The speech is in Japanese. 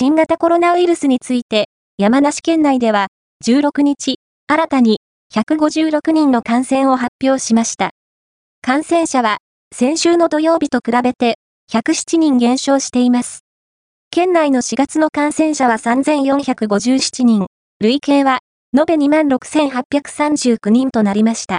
新型コロナウイルスについて、山梨県内では、16日、新たに156人の感染を発表しました。感染者は、先週の土曜日と比べて、107人減少しています。県内の4月の感染者は3457人、累計は延べ26,839人となりました。